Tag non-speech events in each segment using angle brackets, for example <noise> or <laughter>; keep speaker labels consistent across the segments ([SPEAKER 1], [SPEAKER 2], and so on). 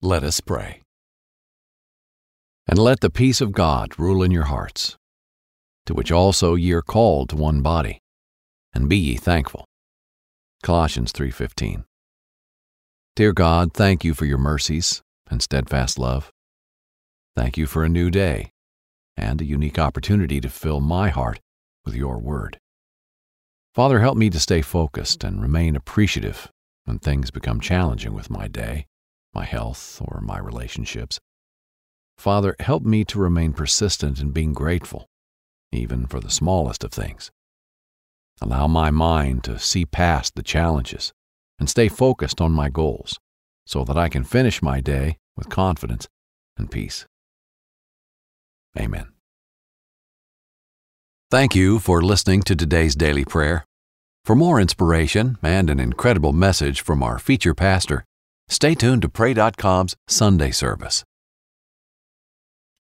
[SPEAKER 1] Let us pray. And let the peace of God rule in your hearts, to which also ye are called to one body, and be ye thankful. Colossians 3:15. Dear God, thank you for your mercies and steadfast love. Thank you for a new day and a unique opportunity to fill my heart with your word. Father, help me to stay focused and remain appreciative when things become challenging with my day, my health, or my relationships. Father, help me to remain persistent in being grateful, even for the smallest of things. Allow my mind to see past the challenges and stay focused on my goals so that I can finish my day with confidence and peace. Amen. Thank you for listening to today's daily prayer. For more inspiration and an incredible message from our feature pastor, stay tuned to Pray.com's Sunday service.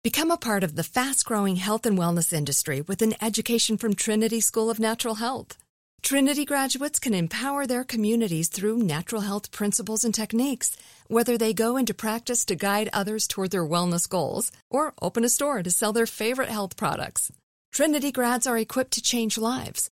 [SPEAKER 2] Become a part of the fast growing health and wellness industry with an education from Trinity School of Natural Health. Trinity graduates can empower their communities through natural health principles and techniques, whether they go into practice to guide others toward their wellness goals or open a store to sell their favorite health products. Trinity grads are equipped to change lives.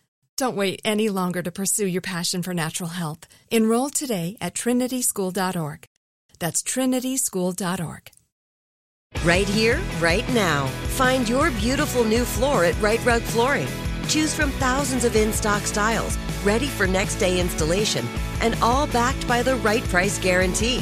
[SPEAKER 2] Don't wait any longer to pursue your passion for natural health. Enroll today at trinityschool.org. That's trinityschool.org.
[SPEAKER 3] Right here, right now. Find your beautiful new floor at Rite Rug Flooring. Choose from thousands of in stock styles, ready for next day installation, and all backed by the right price guarantee.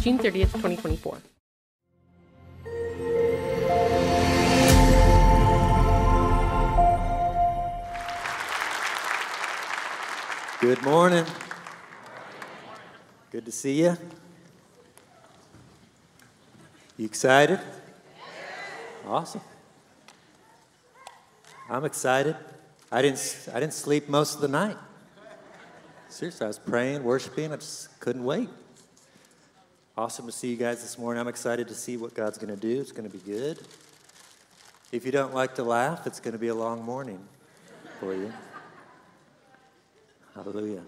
[SPEAKER 4] June 30th, 2024.
[SPEAKER 5] Good morning. Good to see you. You excited? Awesome. I'm excited. I didn't, I didn't sleep most of the night. Seriously, I was praying, worshiping. I just couldn't wait. Awesome to see you guys this morning. I'm excited to see what God's going to do. It's going to be good. If you don't like to laugh, it's going to be a long morning for you. Hallelujah.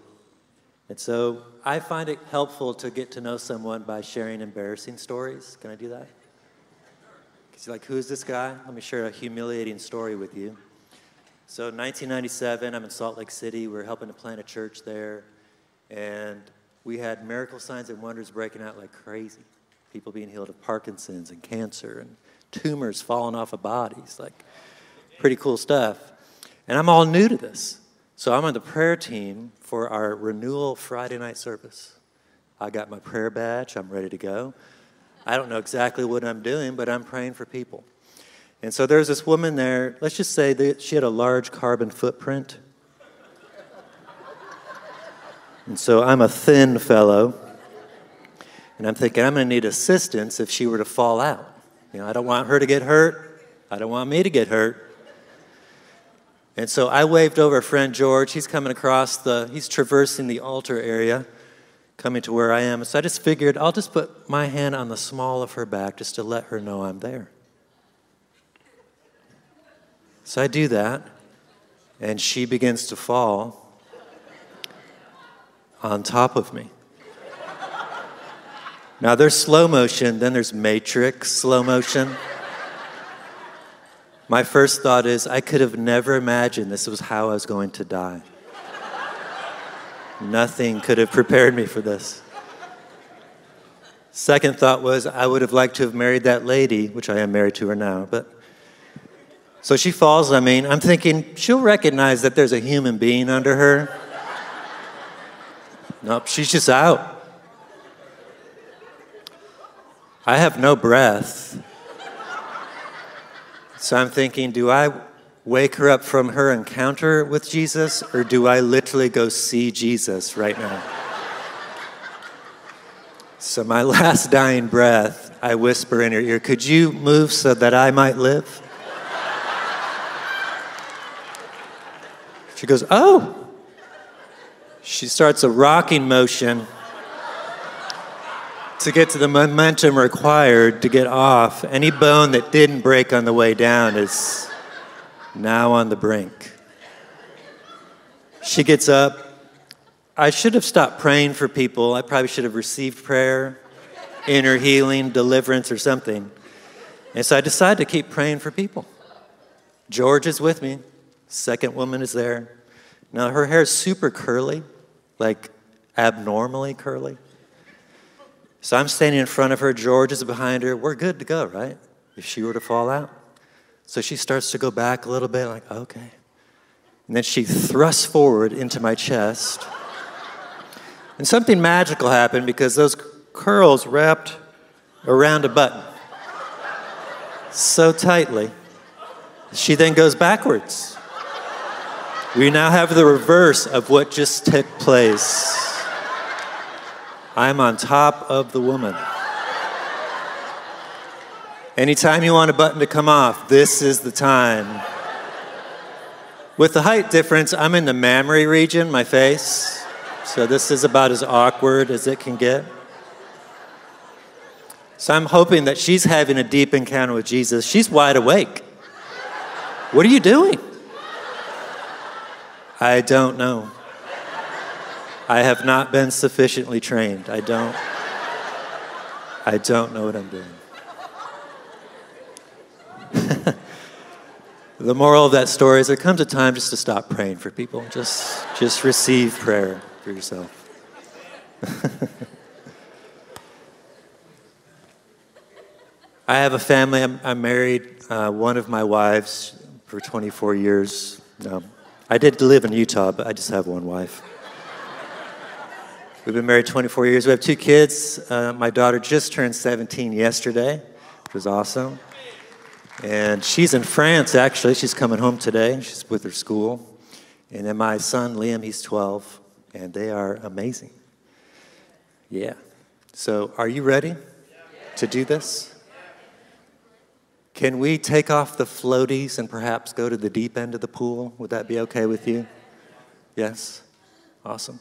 [SPEAKER 5] And so I find it helpful to get to know someone by sharing embarrassing stories. Can I do that? Because you're like, who's this guy? Let me share a humiliating story with you. So, 1997, I'm in Salt Lake City. We are helping to plant a church there. And we had miracle signs and wonders breaking out like crazy. People being healed of Parkinson's and cancer and tumors falling off of bodies. Like, pretty cool stuff. And I'm all new to this. So I'm on the prayer team for our renewal Friday night service. I got my prayer badge, I'm ready to go. I don't know exactly what I'm doing, but I'm praying for people. And so there's this woman there, let's just say that she had a large carbon footprint. And so I'm a thin fellow. And I'm thinking, I'm going to need assistance if she were to fall out. You know, I don't want her to get hurt. I don't want me to get hurt. And so I waved over a friend George. He's coming across the, he's traversing the altar area, coming to where I am. So I just figured I'll just put my hand on the small of her back just to let her know I'm there. So I do that, and she begins to fall on top of me. Now there's slow motion, then there's matrix slow motion. My first thought is I could have never imagined this was how I was going to die. Nothing could have prepared me for this. Second thought was I would have liked to have married that lady, which I am married to her now, but so she falls. I mean, I'm thinking she'll recognize that there's a human being under her. Nope, she's just out. I have no breath. So I'm thinking, do I wake her up from her encounter with Jesus, or do I literally go see Jesus right now? So, my <laughs> last dying breath, I whisper in her ear, Could you move so that I might live? She goes, Oh. She starts a rocking motion to get to the momentum required to get off. Any bone that didn't break on the way down is now on the brink. She gets up. I should have stopped praying for people. I probably should have received prayer, inner healing, deliverance, or something. And so I decided to keep praying for people. George is with me. Second woman is there. Now, her hair is super curly, like abnormally curly. So I'm standing in front of her. George is behind her. We're good to go, right? If she were to fall out. So she starts to go back a little bit, like, okay. And then she thrusts forward into my chest. And something magical happened because those curls wrapped around a button so tightly. She then goes backwards. We now have the reverse of what just took place. I'm on top of the woman. Anytime you want a button to come off, this is the time. With the height difference, I'm in the mammary region, my face. So this is about as awkward as it can get. So I'm hoping that she's having a deep encounter with Jesus. She's wide awake. What are you doing? I don't know. I have not been sufficiently trained. I don't I don't know what I'm doing. <laughs> the moral of that story is there comes a time just to stop praying for people. Just just receive prayer for yourself. <laughs> I have a family. I'm, I'm married. Uh, one of my wives for 24 years. No, I did live in Utah, but I just have one wife. We've been married 24 years. We have two kids. Uh, my daughter just turned 17 yesterday, which was awesome. And she's in France, actually. She's coming home today. She's with her school. And then my son, Liam, he's 12, and they are amazing. Yeah. So, are you ready to do this? Can we take off the floaties and perhaps go to the deep end of the pool? Would that be okay with you? Yes? Awesome.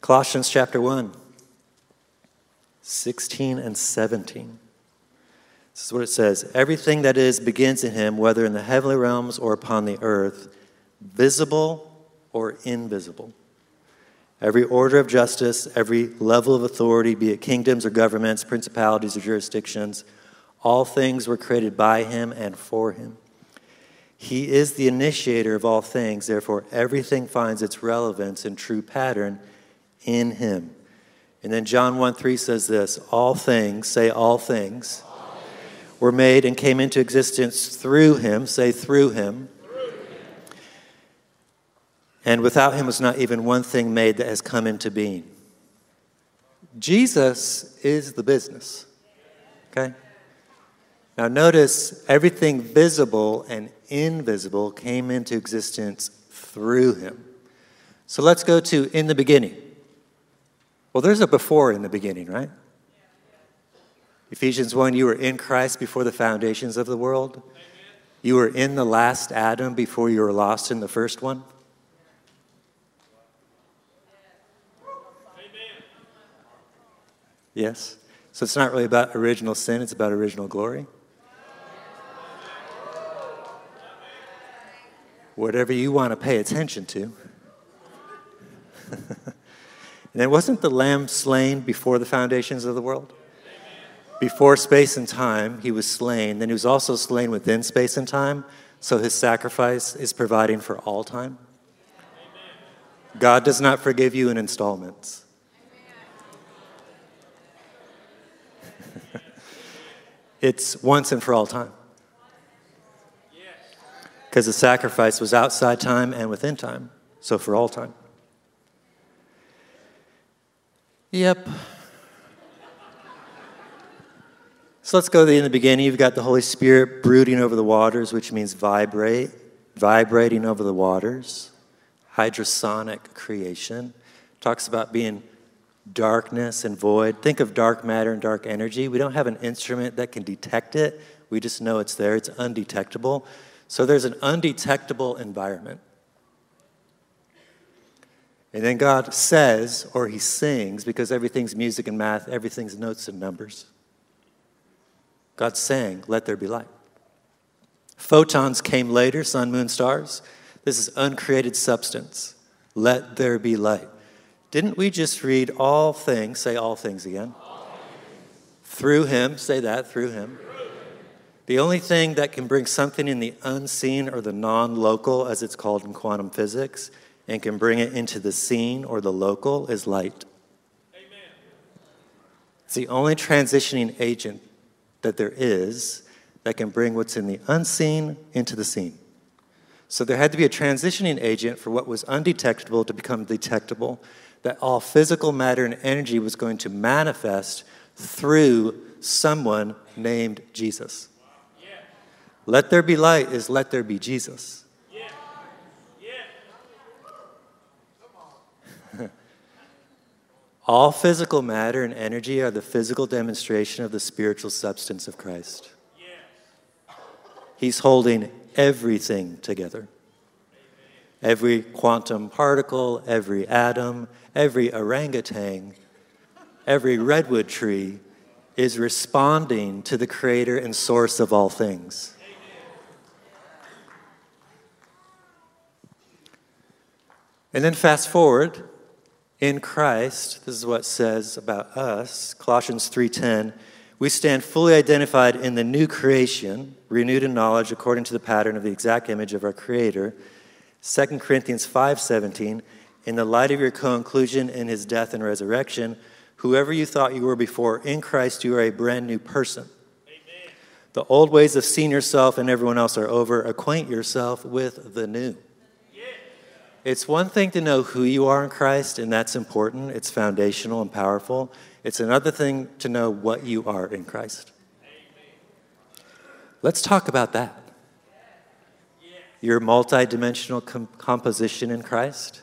[SPEAKER 5] Colossians chapter 1, 16 and 17. This is what it says Everything that is begins in him, whether in the heavenly realms or upon the earth, visible or invisible. Every order of justice, every level of authority, be it kingdoms or governments, principalities or jurisdictions, all things were created by him and for him. He is the initiator of all things, therefore, everything finds its relevance and true pattern in him. And then John 1 3 says this All things, say all things, all things. were made and came into existence through him, say through him. through him. And without him was not even one thing made that has come into being. Jesus is the business. Okay? Now, notice everything visible and invisible came into existence through him. So let's go to in the beginning. Well, there's a before in the beginning, right? Ephesians 1 you were in Christ before the foundations of the world. You were in the last Adam before you were lost in the first one. Yes? So it's not really about original sin, it's about original glory. Whatever you want to pay attention to. <laughs> and then wasn't the lamb slain before the foundations of the world? Before space and time, he was slain. Then he was also slain within space and time. So his sacrifice is providing for all time. God does not forgive you in installments. <laughs> it's once and for all time. Because the sacrifice was outside time and within time, so for all time. Yep. So let's go to the, in the beginning. You've got the Holy Spirit brooding over the waters, which means vibrate, vibrating over the waters. Hydrosonic creation. Talks about being darkness and void. Think of dark matter and dark energy. We don't have an instrument that can detect it, we just know it's there, it's undetectable. So there's an undetectable environment. And then God says, or He sings, because everything's music and math, everything's notes and numbers. God sang, Let there be light. Photons came later, sun, moon, stars. This is uncreated substance. Let there be light. Didn't we just read all things, say all things again? All things. Through Him, say that, through Him. The only thing that can bring something in the unseen or the non local, as it's called in quantum physics, and can bring it into the seen or the local is light. Amen. It's the only transitioning agent that there is that can bring what's in the unseen into the seen. So there had to be a transitioning agent for what was undetectable to become detectable, that all physical matter and energy was going to manifest through someone named Jesus. Let there be light is let there be Jesus. <laughs> All physical matter and energy are the physical demonstration of the spiritual substance of Christ. He's holding everything together. Every quantum particle, every atom, every orangutan, every redwood tree is responding to the creator and source of all things. And then fast forward in Christ, this is what says about us, Colossians 3:10, we stand fully identified in the new creation, renewed in knowledge according to the pattern of the exact image of our creator. 2 Corinthians 5:17, in the light of your co-inclusion in his death and resurrection, whoever you thought you were before, in Christ you are a brand new person. Amen. The old ways of seeing yourself and everyone else are over. Acquaint yourself with the new. It's one thing to know who you are in Christ, and that's important. It's foundational and powerful. It's another thing to know what you are in Christ. Let's talk about that. Your multidimensional com- composition in Christ.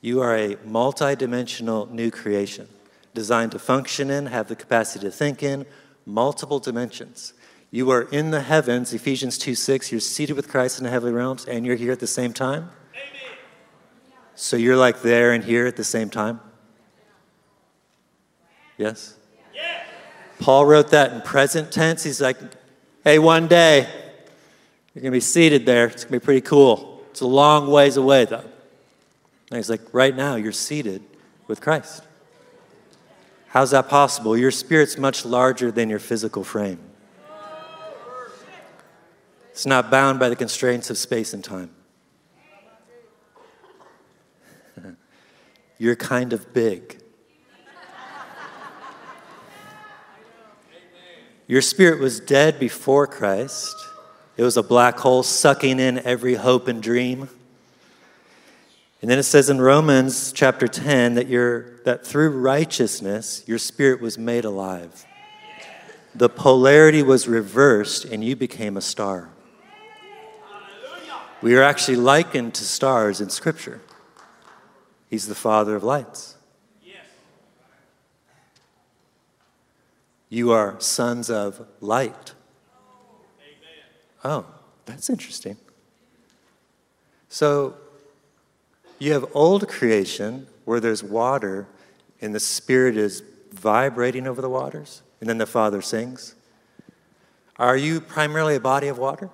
[SPEAKER 5] You are a multidimensional new creation, designed to function in, have the capacity to think in, multiple dimensions. You are in the heavens, Ephesians 2 6, you're seated with Christ in the heavenly realms, and you're here at the same time. So you're like there and here at the same time? Yes? Paul wrote that in present tense. He's like, hey, one day you're going to be seated there. It's going to be pretty cool. It's a long ways away, though. And he's like, right now you're seated with Christ. How's that possible? Your spirit's much larger than your physical frame. It's not bound by the constraints of space and time. You're kind of big. Your spirit was dead before Christ. It was a black hole sucking in every hope and dream. And then it says in Romans chapter 10 that, you that through righteousness your spirit was made alive. The polarity was reversed and you became a star. We are actually likened to stars in Scripture. He's the Father of lights. Yes. You are sons of light. Oh, that's interesting. So you have old creation where there's water and the Spirit is vibrating over the waters, and then the Father sings. Are you primarily a body of water?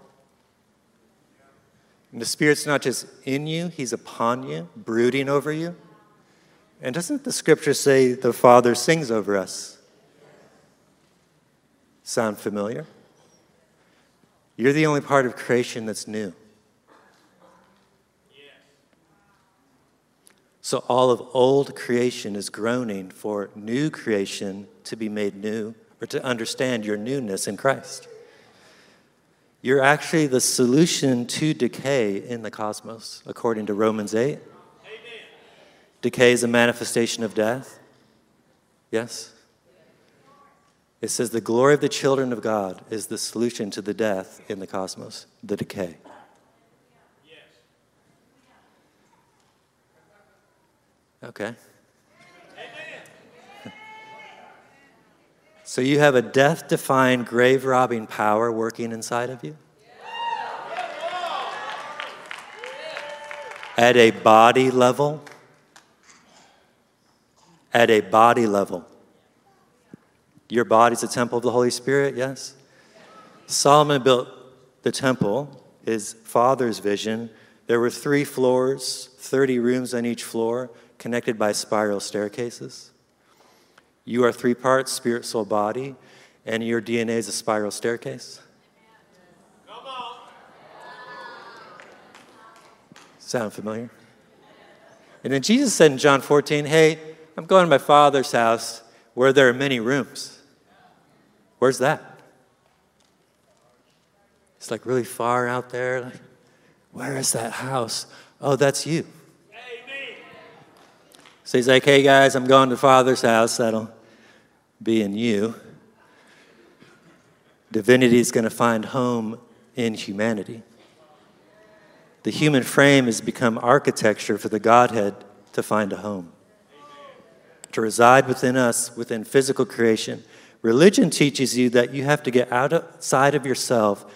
[SPEAKER 5] And the Spirit's not just in you, He's upon you, brooding over you. And doesn't the scripture say the Father sings over us? Sound familiar? You're the only part of creation that's new. So all of old creation is groaning for new creation to be made new or to understand your newness in Christ. You're actually the solution to decay in the cosmos, according to Romans 8. Amen. Decay is a manifestation of death. Yes? It says the glory of the children of God is the solution to the death in the cosmos, the decay. Okay. So you have a death defying, grave robbing power working inside of you? At a body level? At a body level. Your body's a temple of the Holy Spirit, yes? Solomon built the temple, his father's vision. There were three floors, 30 rooms on each floor connected by spiral staircases. You are three parts spirit, soul, body, and your DNA is a spiral staircase. Sound familiar? And then Jesus said in John 14, Hey, I'm going to my Father's house where there are many rooms. Where's that? It's like really far out there. Like, where is that house? Oh, that's you. So he's like, hey guys, I'm going to Father's house. That'll be in you. Divinity is going to find home in humanity. The human frame has become architecture for the Godhead to find a home, to reside within us, within physical creation. Religion teaches you that you have to get outside of yourself,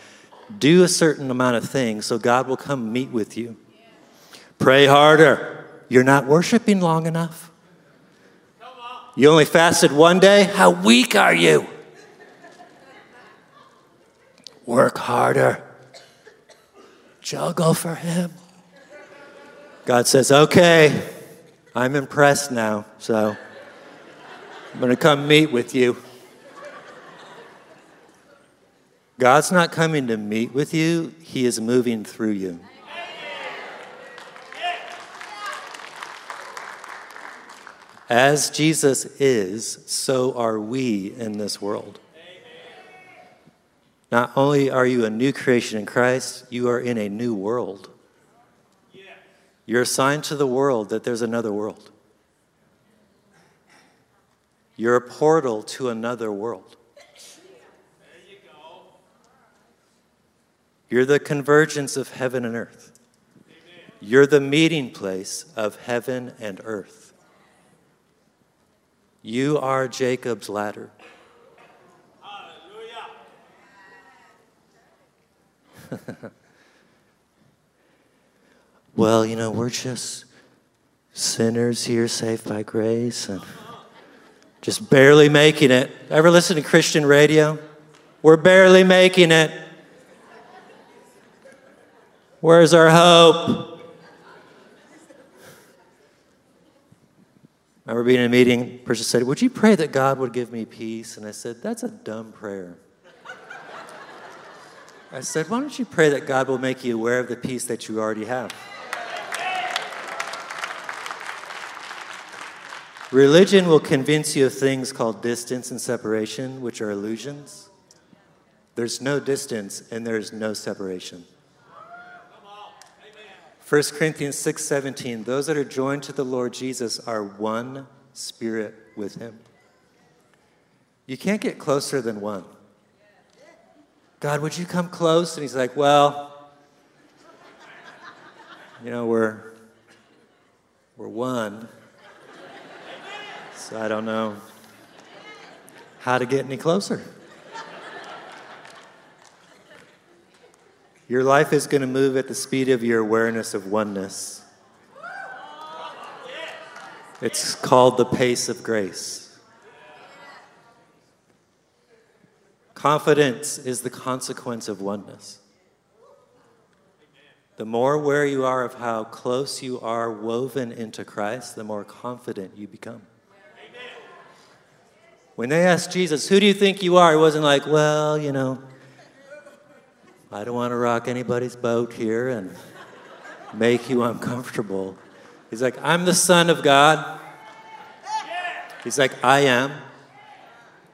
[SPEAKER 5] do a certain amount of things so God will come meet with you. Pray harder. You're not worshiping long enough. You only fasted one day? How weak are you? Work harder. Juggle for Him. God says, okay, I'm impressed now, so I'm going to come meet with you. God's not coming to meet with you, He is moving through you. As Jesus is, so are we in this world. Not only are you a new creation in Christ, you are in a new world. You're assigned to the world that there's another world. You're a portal to another world. You're the convergence of heaven and earth. You're the meeting place of heaven and earth. You are Jacob's ladder. <laughs> well, you know, we're just sinners here saved by grace and just barely making it. Ever listen to Christian radio? We're barely making it. Where's our hope? I remember being in a meeting, person said, Would you pray that God would give me peace? And I said, That's a dumb prayer. I said, Why don't you pray that God will make you aware of the peace that you already have? Religion will convince you of things called distance and separation, which are illusions. There's no distance and there's no separation. 1 Corinthians 6:17 Those that are joined to the Lord Jesus are one spirit with him. You can't get closer than one. God, would you come close? And he's like, "Well, you know, we're we're one. So I don't know how to get any closer." Your life is going to move at the speed of your awareness of oneness. It's called the pace of grace. Confidence is the consequence of oneness. The more aware you are of how close you are woven into Christ, the more confident you become. When they asked Jesus, Who do you think you are? He wasn't like, Well, you know, I don't want to rock anybody's boat here and make you uncomfortable. He's like, I'm the Son of God. He's like, I am.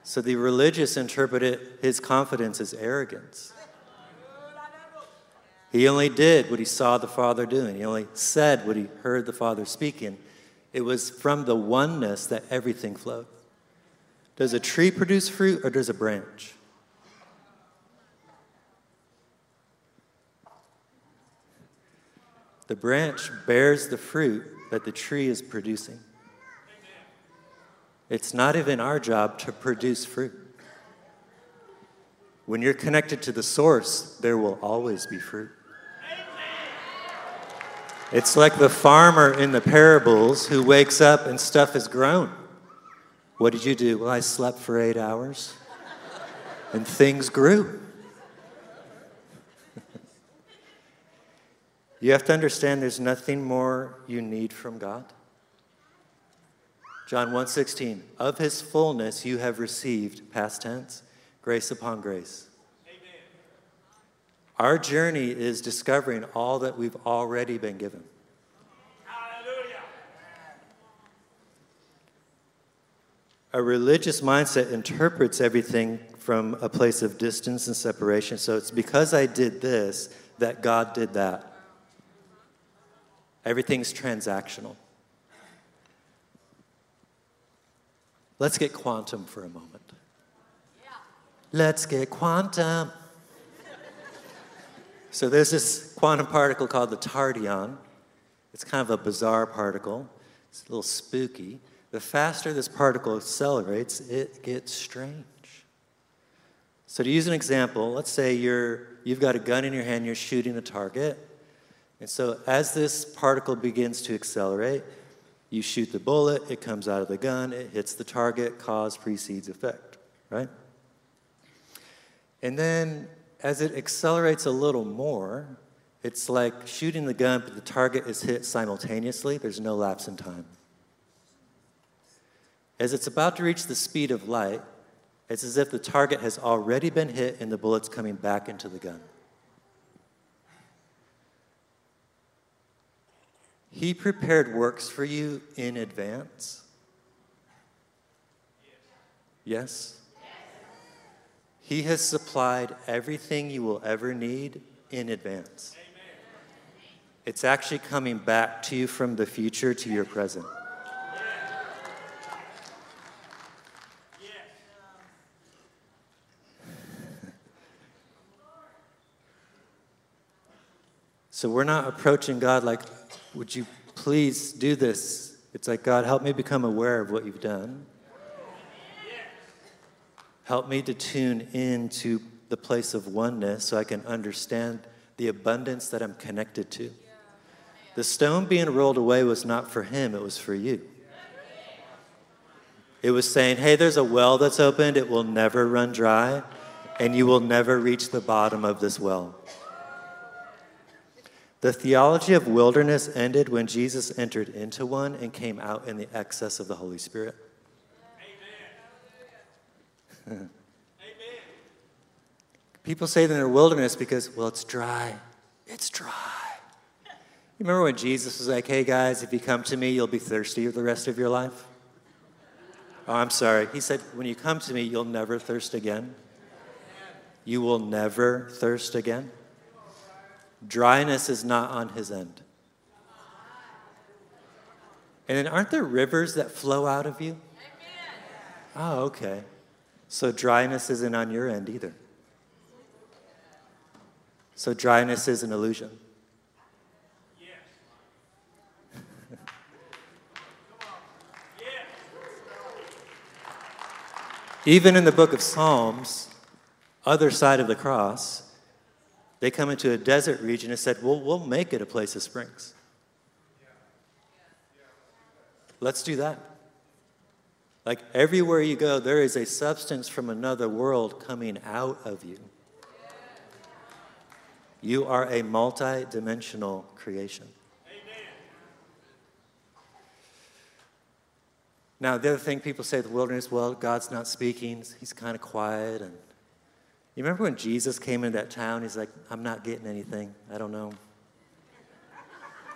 [SPEAKER 5] So the religious interpreted his confidence as arrogance. He only did what he saw the Father doing, he only said what he heard the Father speaking. It was from the oneness that everything flowed. Does a tree produce fruit or does a branch? The branch bears the fruit that the tree is producing. It's not even our job to produce fruit. When you're connected to the source, there will always be fruit. It's like the farmer in the parables who wakes up and stuff has grown. What did you do? Well, I slept for eight hours and things grew. You have to understand there's nothing more you need from God. John 1:16 Of his fullness you have received past tense grace upon grace. Amen. Our journey is discovering all that we've already been given. Hallelujah. A religious mindset interprets everything from a place of distance and separation. So it's because I did this that God did that. Everything's transactional. Let's get quantum for a moment. Yeah. Let's get quantum. so there's this quantum particle called the tardyon. It's kind of a bizarre particle. It's a little spooky. The faster this particle accelerates, it gets strange. So to use an example, let's say you're, you've got a gun in your hand, you're shooting a target. And so as this particle begins to accelerate, you shoot the bullet, it comes out of the gun, it hits the target, cause precedes effect, right? And then as it accelerates a little more, it's like shooting the gun, but the target is hit simultaneously. There's no lapse in time. As it's about to reach the speed of light, it's as if the target has already been hit and the bullet's coming back into the gun. He prepared works for you in advance. Yes? He has supplied everything you will ever need in advance. It's actually coming back to you from the future to your present. So we're not approaching God like, would you please do this? It's like, God, help me become aware of what you've done. Help me to tune into the place of oneness so I can understand the abundance that I'm connected to. The stone being rolled away was not for him, it was for you. It was saying, hey, there's a well that's opened, it will never run dry, and you will never reach the bottom of this well. The theology of wilderness ended when Jesus entered into one and came out in the excess of the Holy Spirit. Amen. Amen. <laughs> People say they're in a wilderness because, well, it's dry. It's dry. You remember when Jesus was like, hey guys, if you come to me, you'll be thirsty the rest of your life? Oh, I'm sorry. He said, when you come to me, you'll never thirst again. You will never thirst again. Dryness is not on his end. And then aren't there rivers that flow out of you? Oh, okay. So dryness isn't on your end either. So dryness is an illusion. <laughs> Even in the book of Psalms, other side of the cross, they come into a desert region and said, well, we'll make it a place of springs. Let's do that. Like everywhere you go, there is a substance from another world coming out of you. You are a multi dimensional creation. Now, the other thing people say the wilderness, well, God's not speaking, he's kind of quiet. And you remember when Jesus came into that town? He's like, I'm not getting anything. I don't know.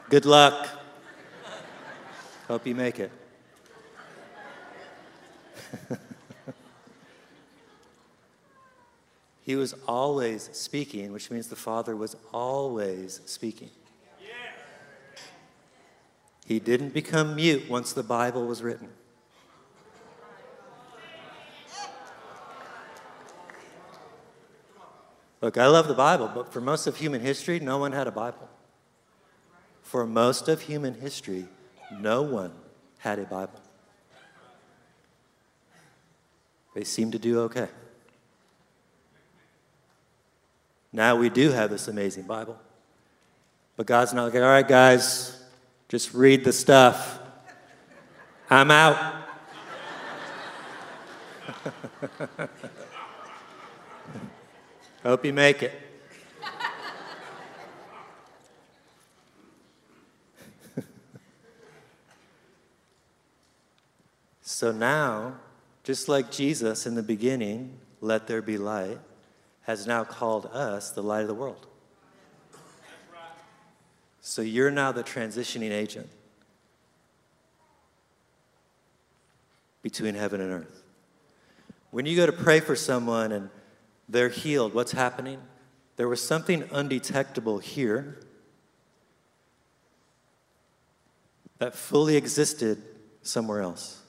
[SPEAKER 5] Good luck. Hope you make it. <laughs> he was always speaking, which means the Father was always speaking. He didn't become mute once the Bible was written. Look, I love the Bible, but for most of human history, no one had a Bible. For most of human history, no one had a Bible. They seemed to do okay. Now we do have this amazing Bible. But God's not like, all right, guys, just read the stuff. I'm out. <laughs> <laughs> Hope you make it. <laughs> so now, just like Jesus in the beginning, let there be light, has now called us the light of the world. So you're now the transitioning agent between heaven and earth. When you go to pray for someone and they're healed. What's happening? There was something undetectable here that fully existed somewhere else,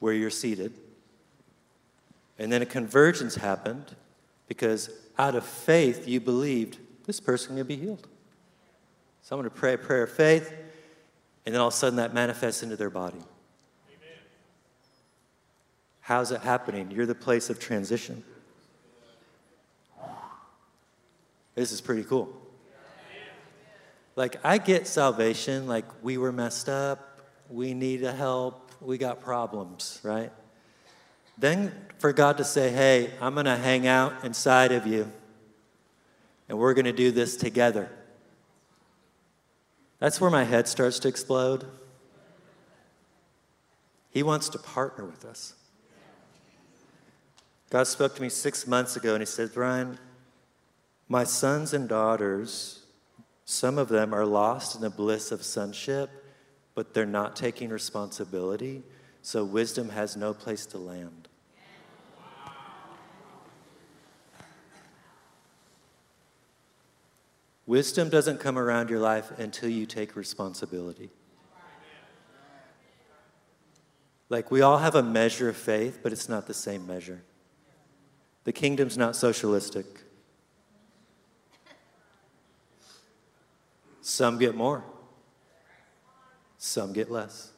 [SPEAKER 5] where you're seated. And then a convergence happened because out of faith you believed this person can be healed. So I'm going to pray a prayer of faith, and then all of a sudden that manifests into their body. How's it happening? You're the place of transition. This is pretty cool. Like, I get salvation, like, we were messed up, we need help, we got problems, right? Then for God to say, hey, I'm going to hang out inside of you, and we're going to do this together. That's where my head starts to explode. He wants to partner with us. God spoke to me six months ago and He said, Brian, my sons and daughters, some of them are lost in the bliss of sonship, but they're not taking responsibility, so wisdom has no place to land. Wisdom doesn't come around your life until you take responsibility. Like, we all have a measure of faith, but it's not the same measure. The kingdom's not socialistic. Some get more, some get less.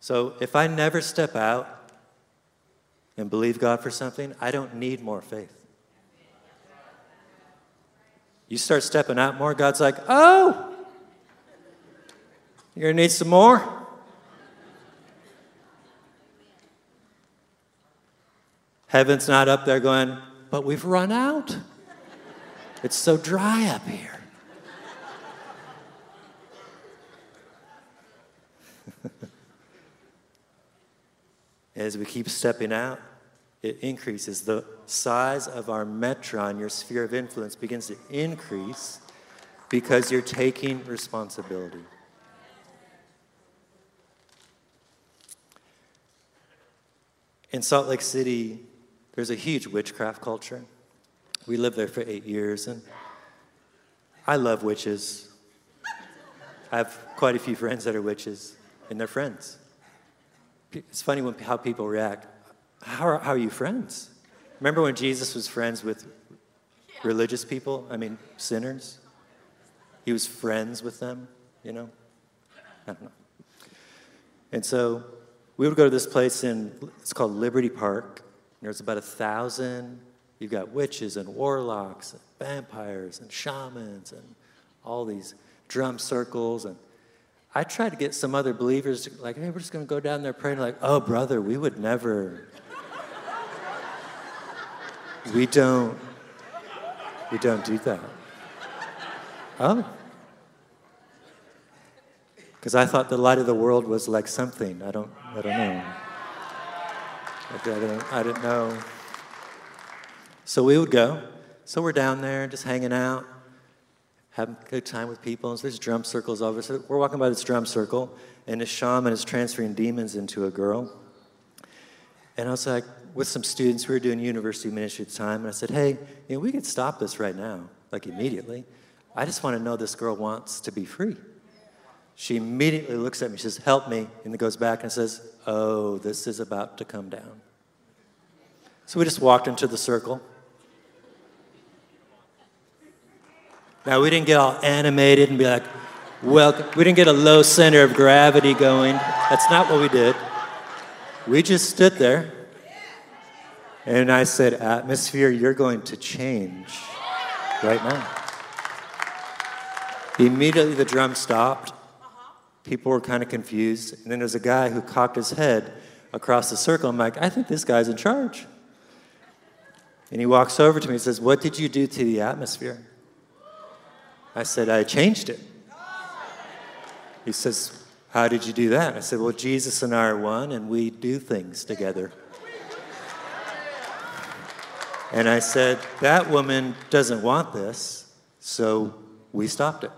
[SPEAKER 5] So if I never step out and believe God for something, I don't need more faith. You start stepping out more, God's like, oh, you're going to need some more? Heaven's not up there going, but we've run out. It's so dry up here. <laughs> As we keep stepping out, it increases. The size of our metron, your sphere of influence, begins to increase because you're taking responsibility. In Salt Lake City, there's a huge witchcraft culture. We lived there for eight years, and I love witches. I have quite a few friends that are witches, and they're friends. It's funny when, how people react. How are, how are you friends? Remember when Jesus was friends with religious people? I mean, sinners? He was friends with them, you know? I don't know. And so we would go to this place in, it's called Liberty Park. There's about a thousand. You've got witches and warlocks and vampires and shamans and all these drum circles. And I tried to get some other believers, like, hey, we're just going to go down there praying. Like, oh, brother, we would never. we don't. We don't do that. Oh. Because I thought the light of the world was like something. I don't, I don't know. I didn't, I didn't know. So we would go. So we're down there just hanging out, having a good time with people. And so there's drum circles over. So we're walking by this drum circle, and this shaman is transferring demons into a girl. And I was like, with some students, we were doing university ministry at the time, and I said, hey, you know, we could stop this right now, like immediately. I just want to know this girl wants to be free. She immediately looks at me, she says, Help me, and then goes back and says, Oh, this is about to come down. So we just walked into the circle. Now, we didn't get all animated and be like, Welcome. We didn't get a low center of gravity going. That's not what we did. We just stood there. And I said, Atmosphere, you're going to change right now. Immediately, the drum stopped. People were kind of confused. And then there's a guy who cocked his head across the circle. I'm like, I think this guy's in charge. And he walks over to me and says, What did you do to the atmosphere? I said, I changed it. He says, How did you do that? I said, Well, Jesus and I are one, and we do things together. And I said, That woman doesn't want this, so we stopped it.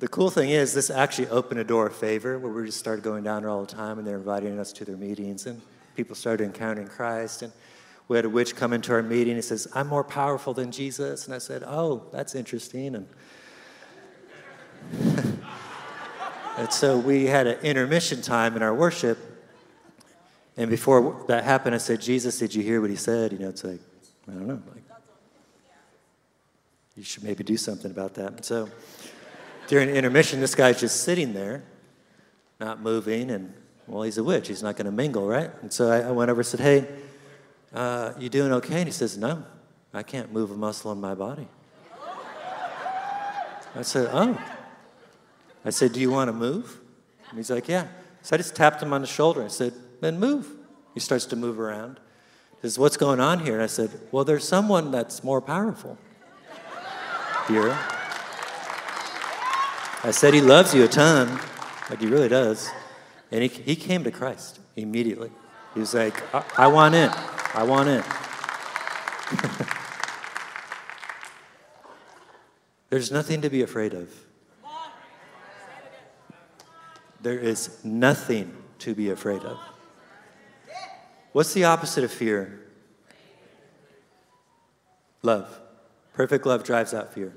[SPEAKER 5] The cool thing is, this actually opened a door of favor where we just started going down there all the time and they're inviting us to their meetings and people started encountering Christ. And we had a witch come into our meeting and says, I'm more powerful than Jesus. And I said, Oh, that's interesting. And, <laughs> and so we had an intermission time in our worship. And before that happened, I said, Jesus, did you hear what he said? You know, it's like, I don't know. Like, you should maybe do something about that. And so during intermission, this guy's just sitting there, not moving, and well, he's a witch. He's not going to mingle, right? And so I, I, went over and said, Hey, uh, you doing okay? And he says, No, I can't move a muscle in my body. I said, Oh. I said, Do you want to move? And he's like, Yeah. So I just tapped him on the shoulder and said, Then move. He starts to move around. He says, What's going on here? And I said, Well, there's someone that's more powerful here. I said he loves you a ton, like he really does. And he, he came to Christ immediately. He was like, I, I want in. I want in. <laughs> There's nothing to be afraid of. There is nothing to be afraid of. What's the opposite of fear? Love. Perfect love drives out fear.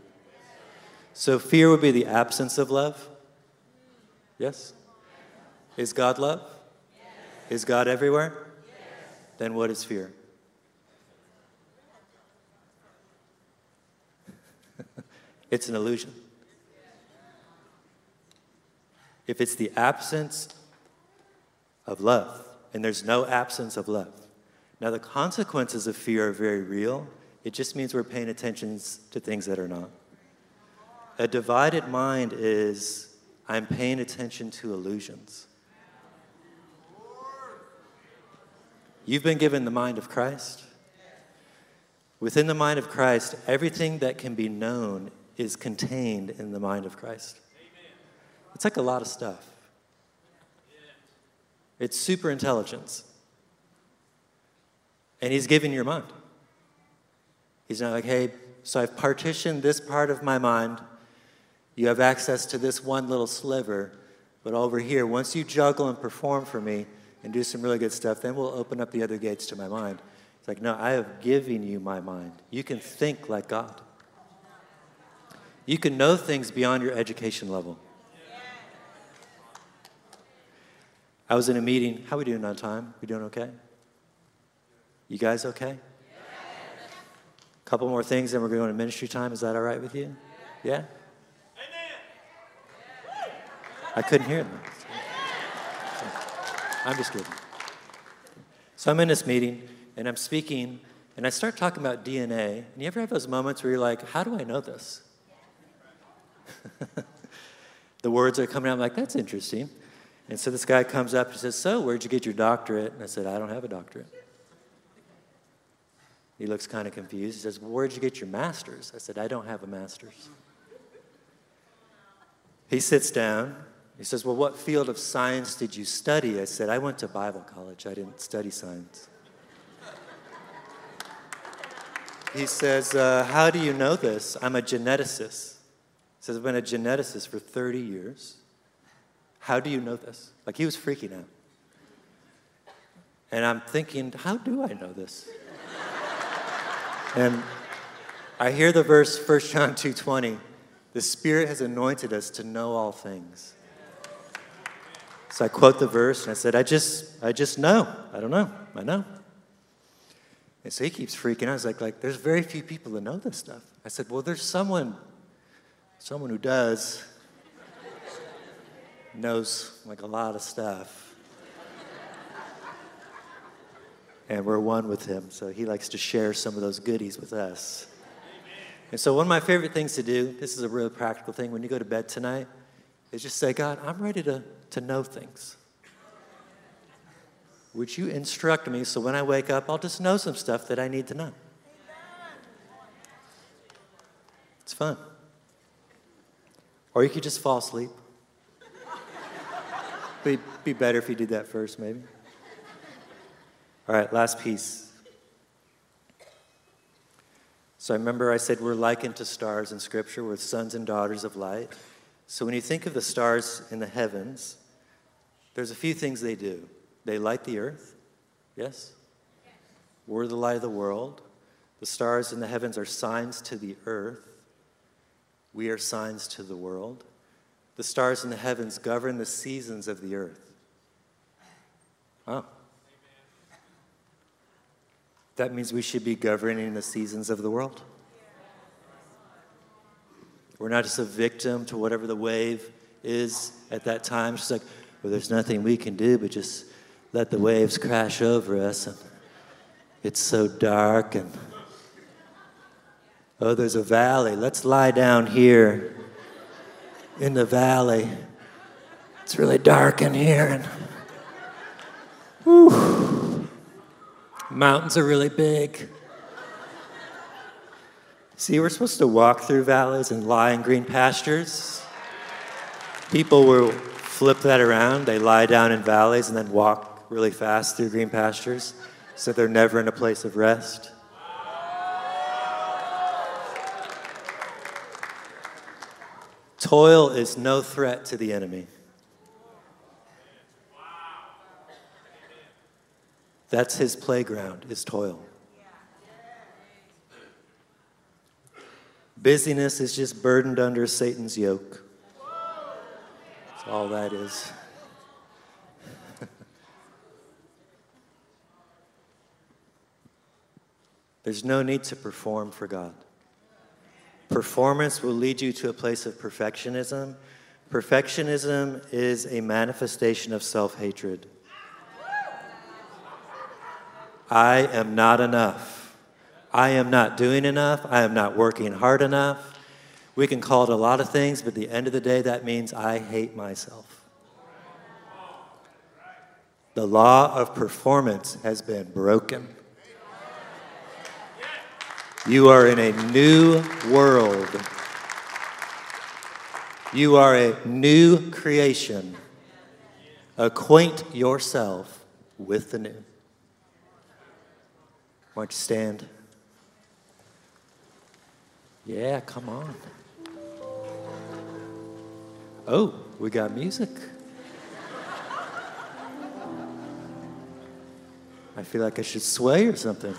[SPEAKER 5] So fear would be the absence of love? Yes? Is God love? Is God everywhere? Then what is fear? <laughs> it's an illusion. If it's the absence of love, and there's no absence of love. Now, the consequences of fear are very real. It just means we're paying attention to things that are not. A divided mind is I'm paying attention to illusions. You've been given the mind of Christ. Within the mind of Christ, everything that can be known is contained in the mind of Christ. It's like a lot of stuff. It's super intelligence. And He's given your mind. He's not like, hey, so I've partitioned this part of my mind you have access to this one little sliver, but over here, once you juggle and perform for me and do some really good stuff, then we'll open up the other gates to my mind. It's like, no, I have given you my mind. You can think like God. You can know things beyond your education level. I was in a meeting. How are we doing on time? We doing okay? You guys okay? A couple more things, then we're going to ministry time. Is that all right with you? Yeah? I couldn't hear them. I'm just kidding. So I'm in this meeting and I'm speaking and I start talking about DNA. And you ever have those moments where you're like, how do I know this? <laughs> the words are coming out, I'm like, that's interesting. And so this guy comes up and says, So, where'd you get your doctorate? And I said, I don't have a doctorate. He looks kind of confused. He says, well, Where'd you get your master's? I said, I don't have a master's. he sits down. He says, Well, what field of science did you study? I said, I went to Bible college. I didn't study science. He says, uh, How do you know this? I'm a geneticist. He says, I've been a geneticist for 30 years. How do you know this? Like he was freaking out. And I'm thinking, How do I know this? and I hear the verse 1 John 2:20. The Spirit has anointed us to know all things. So I quote the verse and I said, I just, I just know. I don't know. I know. And so he keeps freaking out. I was like, like, there's very few people that know this stuff. I said, well, there's someone, someone who does, knows like a lot of stuff. and we're one with him, so he likes to share some of those goodies with us. And so, one of my favorite things to do, this is a real practical thing, when you go to bed tonight, is just say, God, I'm ready to, to know things. Would you instruct me so when I wake up, I'll just know some stuff that I need to know? It's fun. Or you could just fall asleep. be, be better if you did that first, maybe. All right, last piece. So I remember I said we're likened to stars in Scripture, we're sons and daughters of light. So when you think of the stars in the heavens, there's a few things they do. They light the earth, yes? We're the light of the world. The stars in the heavens are signs to the earth. We are signs to the world. The stars in the heavens govern the seasons of the earth. Oh. That means we should be governing the seasons of the world. We're not just a victim to whatever the wave is at that time. She's like, well, there's nothing we can do but just let the waves crash over us. And it's so dark. And oh, there's a valley. Let's lie down here in the valley. It's really dark in here. And whew. Mountains are really big. See, we're supposed to walk through valleys and lie in green pastures. People will flip that around. They lie down in valleys and then walk really fast through green pastures so they're never in a place of rest. Toil is no threat to the enemy. That's his playground, is toil. Busyness is just burdened under Satan's yoke. That's all that is. <laughs> There's no need to perform for God. Performance will lead you to a place of perfectionism. Perfectionism is a manifestation of self hatred. I am not enough. I am not doing enough. I am not working hard enough. We can call it a lot of things, but at the end of the day, that means I hate myself. The law of performance has been broken. You are in a new world. You are a new creation. Acquaint yourself with the new. Why don't you stand? Yeah, come on. Oh, we got music. I feel like I should sway or something.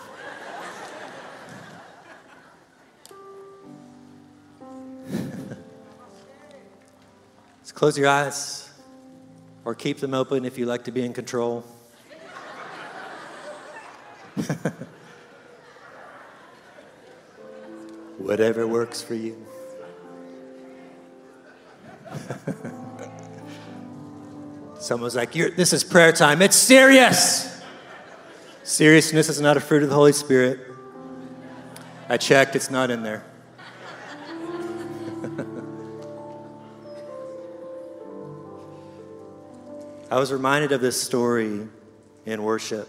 [SPEAKER 5] <laughs> Let's close your eyes or keep them open if you like to be in control. <laughs> Whatever works for you. <laughs> Someone's like, This is prayer time. It's serious. Seriousness is not a fruit of the Holy Spirit. I checked, it's not in there. <laughs> I was reminded of this story in worship.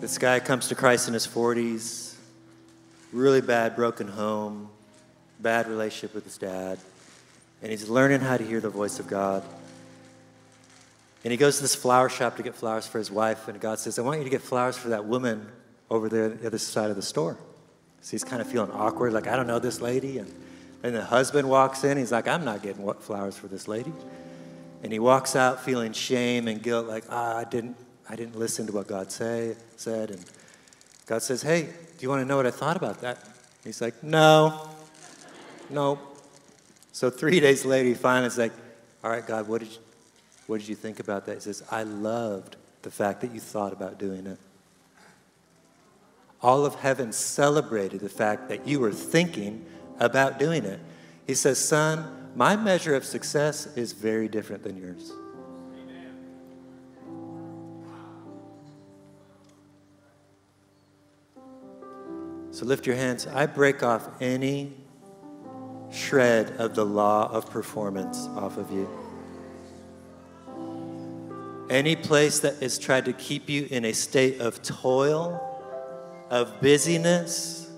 [SPEAKER 5] This guy comes to Christ in his 40s really bad broken home, bad relationship with his dad. And he's learning how to hear the voice of God. And he goes to this flower shop to get flowers for his wife, and God says, I want you to get flowers for that woman over there on the other side of the store. So he's kind of feeling awkward, like, I don't know this lady. And then the husband walks in, he's like, I'm not getting flowers for this lady. And he walks out feeling shame and guilt, like, ah, I didn't, I didn't listen to what God say, said. And God says, Hey, do you want to know what I thought about that? He's like, No, no. So three days later, he finally is like, All right, God, what did, you, what did you think about that? He says, I loved the fact that you thought about doing it. All of heaven celebrated the fact that you were thinking about doing it. He says, Son, my measure of success is very different than yours. So lift your hands. I break off any shred of the law of performance off of you. Any place that has tried to keep you in a state of toil, of busyness,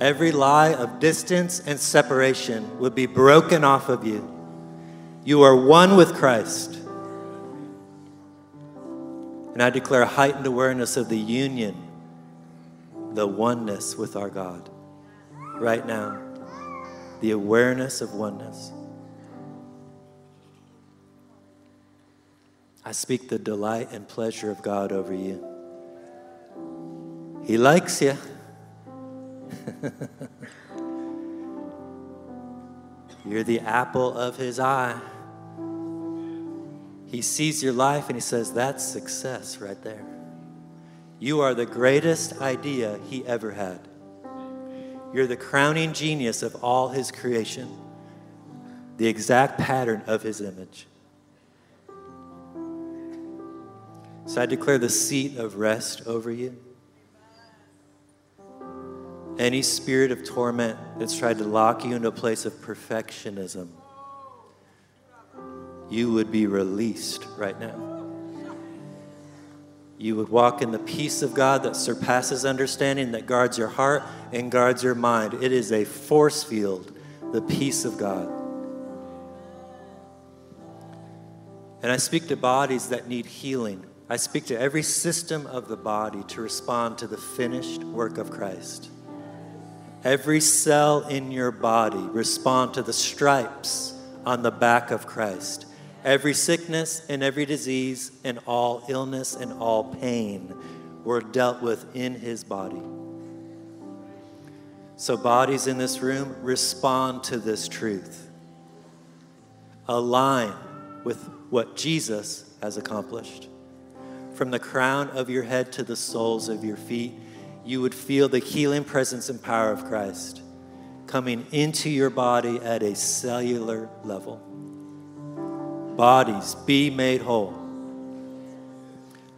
[SPEAKER 5] every lie of distance and separation would be broken off of you. You are one with Christ. And I declare heightened awareness of the union, the oneness with our God right now. The awareness of oneness. I speak the delight and pleasure of God over you. He likes you. <laughs> You're the apple of his eye. He sees your life and he says, That's success right there. You are the greatest idea he ever had. You're the crowning genius of all his creation, the exact pattern of his image. So I declare the seat of rest over you any spirit of torment that's tried to lock you into a place of perfectionism, you would be released right now. You would walk in the peace of God that surpasses understanding, that guards your heart and guards your mind. It is a force field, the peace of God. And I speak to bodies that need healing. I speak to every system of the body to respond to the finished work of Christ. Every cell in your body respond to the stripes on the back of Christ. Every sickness and every disease and all illness and all pain were dealt with in his body. So, bodies in this room respond to this truth. Align with what Jesus has accomplished. From the crown of your head to the soles of your feet, you would feel the healing presence and power of Christ coming into your body at a cellular level. Bodies, be made whole.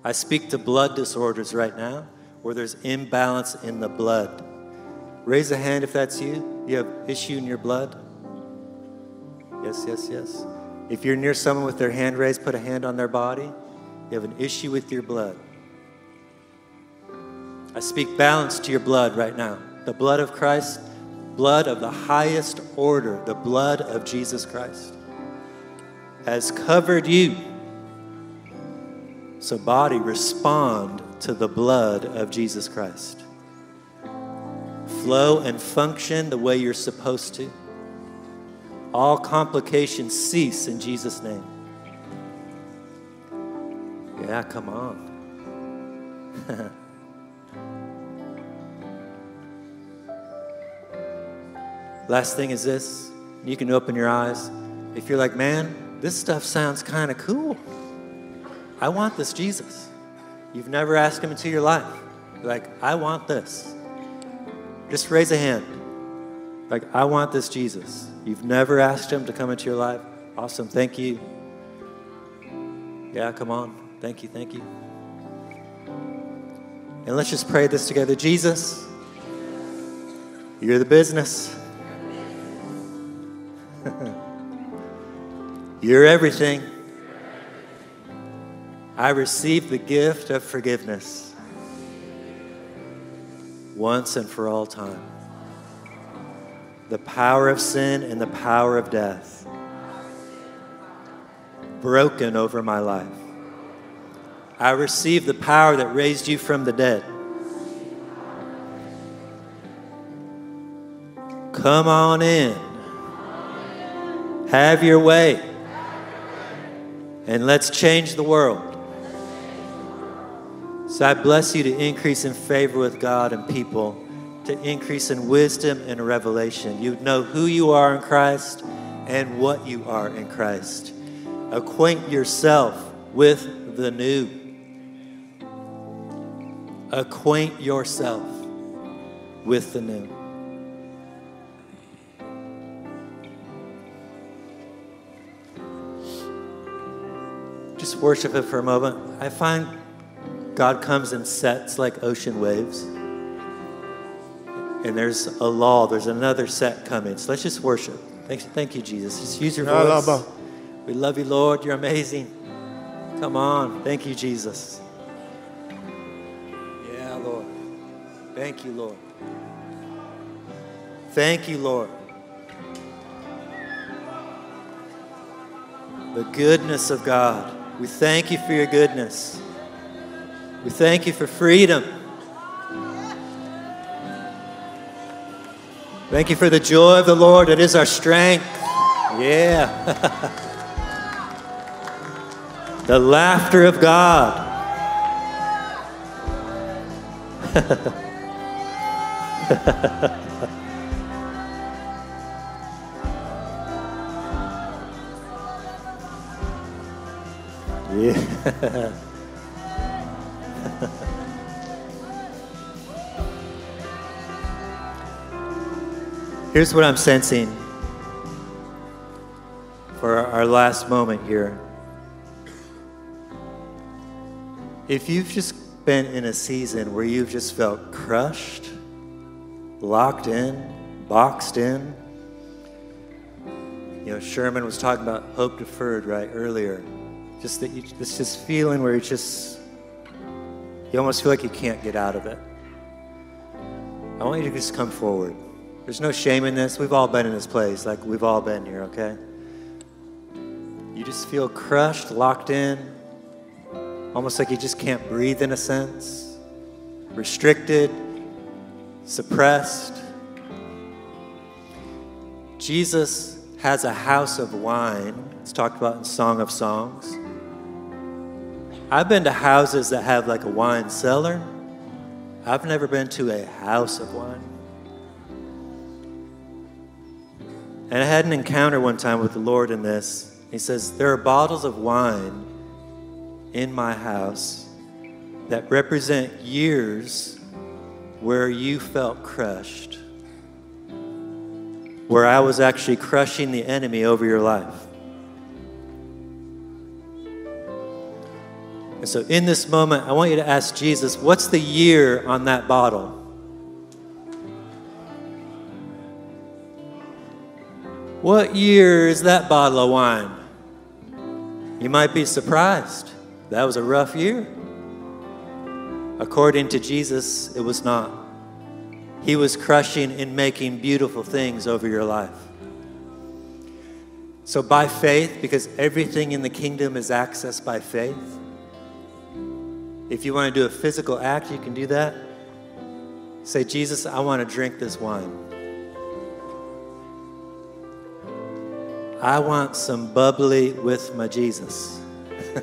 [SPEAKER 5] I speak to blood disorders right now where there's imbalance in the blood. Raise a hand if that's you. You have issue in your blood? Yes, yes, yes. If you're near someone with their hand raised, put a hand on their body. You have an issue with your blood. I speak balance to your blood right now. The blood of Christ, blood of the highest order, the blood of Jesus Christ, has covered you. So, body, respond to the blood of Jesus Christ. Flow and function the way you're supposed to. All complications cease in Jesus' name. Yeah, come on. <laughs> Last thing is this you can open your eyes. If you're like, man, this stuff sounds kind of cool. I want this Jesus. You've never asked him into your life. You're like, I want this. Just raise a hand. Like, I want this Jesus. You've never asked him to come into your life. Awesome. Thank you. Yeah, come on. Thank you. Thank you. And let's just pray this together. Jesus, you're the business. <laughs> You're everything. I receive the gift of forgiveness once and for all time. the power of sin and the power of death broken over my life. I receive the power that raised you from the dead. Come on in. Have your way. And let's change the world. So I bless you to increase in favor with God and people, to increase in wisdom and revelation. You know who you are in Christ and what you are in Christ. Acquaint yourself with the new. Acquaint yourself with the new. Just worship it for a moment. I find God comes in sets like ocean waves. And there's a law, there's another set coming. So let's just worship. Thank you, thank you Jesus. Just use your voice. We love you, Lord. You're amazing. Come on. Thank you, Jesus. Yeah, Lord. Thank you, Lord. Thank you, Lord. The goodness of God. We thank you for your goodness. We thank you for freedom. Thank you for the joy of the Lord that is our strength. Yeah. <laughs> the laughter of God. <laughs> yeah. <laughs> Here's what I'm sensing for our last moment here. If you've just been in a season where you've just felt crushed, locked in, boxed in, you know, Sherman was talking about hope deferred right earlier. Just that you, this just feeling where you just, you almost feel like you can't get out of it. I want you to just come forward. There's no shame in this. We've all been in this place, like we've all been here, okay? You just feel crushed, locked in, almost like you just can't breathe in a sense, restricted, suppressed. Jesus has a house of wine. It's talked about in Song of Songs. I've been to houses that have like a wine cellar. I've never been to a house of wine. And I had an encounter one time with the Lord in this. He says, There are bottles of wine in my house that represent years where you felt crushed, where I was actually crushing the enemy over your life. And so, in this moment, I want you to ask Jesus, what's the year on that bottle? What year is that bottle of wine? You might be surprised. That was a rough year. According to Jesus, it was not. He was crushing and making beautiful things over your life. So, by faith, because everything in the kingdom is accessed by faith, if you want to do a physical act, you can do that. Say, Jesus, I want to drink this wine. I want some bubbly with my Jesus. <laughs>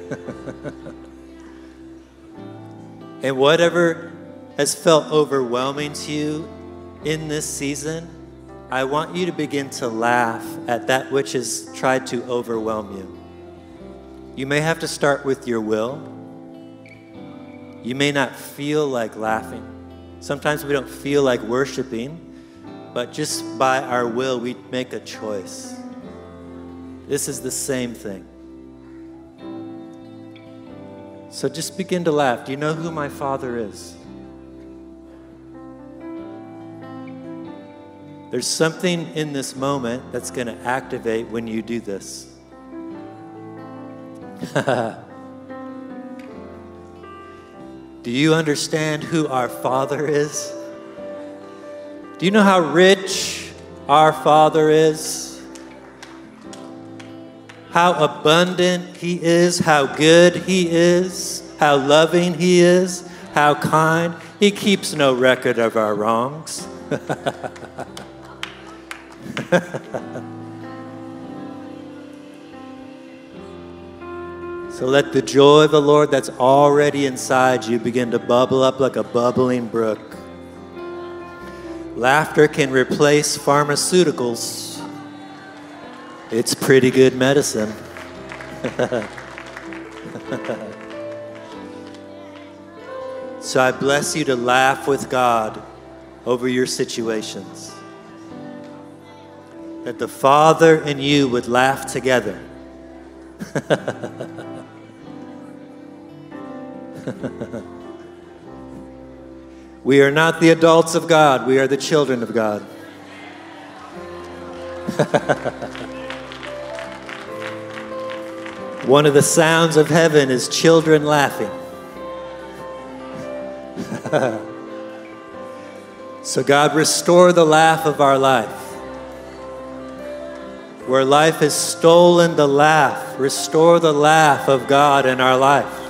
[SPEAKER 5] and whatever has felt overwhelming to you in this season, I want you to begin to laugh at that which has tried to overwhelm you. You may have to start with your will. You may not feel like laughing. Sometimes we don't feel like worshiping, but just by our will, we make a choice. This is the same thing. So just begin to laugh. Do you know who my Father is? There's something in this moment that's going to activate when you do this. <laughs> do you understand who our Father is? Do you know how rich our Father is, how abundant He is, how good He is, how loving He is, how kind. He keeps no record of our wrongs. <laughs> so let the joy of the Lord that's already inside you begin to bubble up like a bubbling brook. Laughter can replace pharmaceuticals. It's pretty good medicine. <laughs> so I bless you to laugh with God over your situations. That the Father and you would laugh together. <laughs> <laughs> We are not the adults of God, we are the children of God. <laughs> One of the sounds of heaven is children laughing. <laughs> so, God, restore the laugh of our life. Where life has stolen the laugh, restore the laugh of God in our life.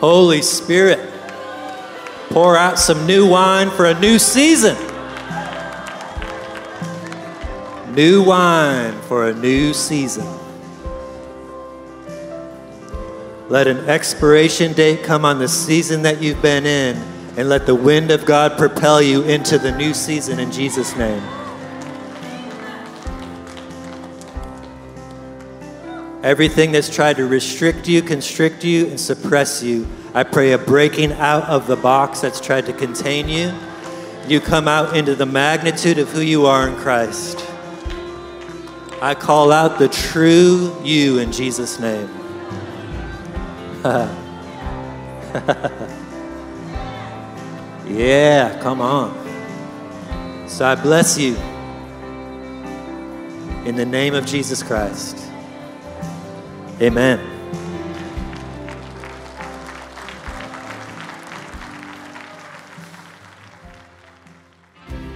[SPEAKER 5] Holy Spirit, pour out some new wine for a new season. New wine for a new season. Let an expiration date come on the season that you've been in, and let the wind of God propel you into the new season in Jesus' name. Everything that's tried to restrict you, constrict you, and suppress you, I pray a breaking out of the box that's tried to contain you. You come out into the magnitude of who you are in Christ. I call out the true you in Jesus' name. <laughs> yeah, come on. So I bless you in the name of Jesus Christ. Amen.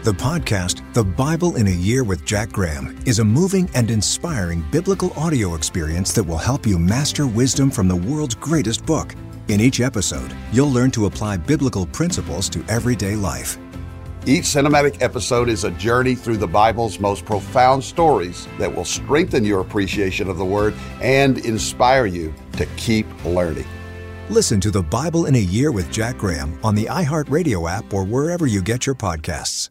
[SPEAKER 6] The podcast, The Bible in a Year with Jack Graham, is a moving and inspiring biblical audio experience that will help you master wisdom from the world's greatest book. In each episode, you'll learn to apply biblical principles to everyday life.
[SPEAKER 7] Each cinematic episode is a journey through the Bible's most profound stories that will strengthen your appreciation of the Word and inspire you to keep learning.
[SPEAKER 6] Listen to The Bible in a Year with Jack Graham on the iHeartRadio app or wherever you get your podcasts.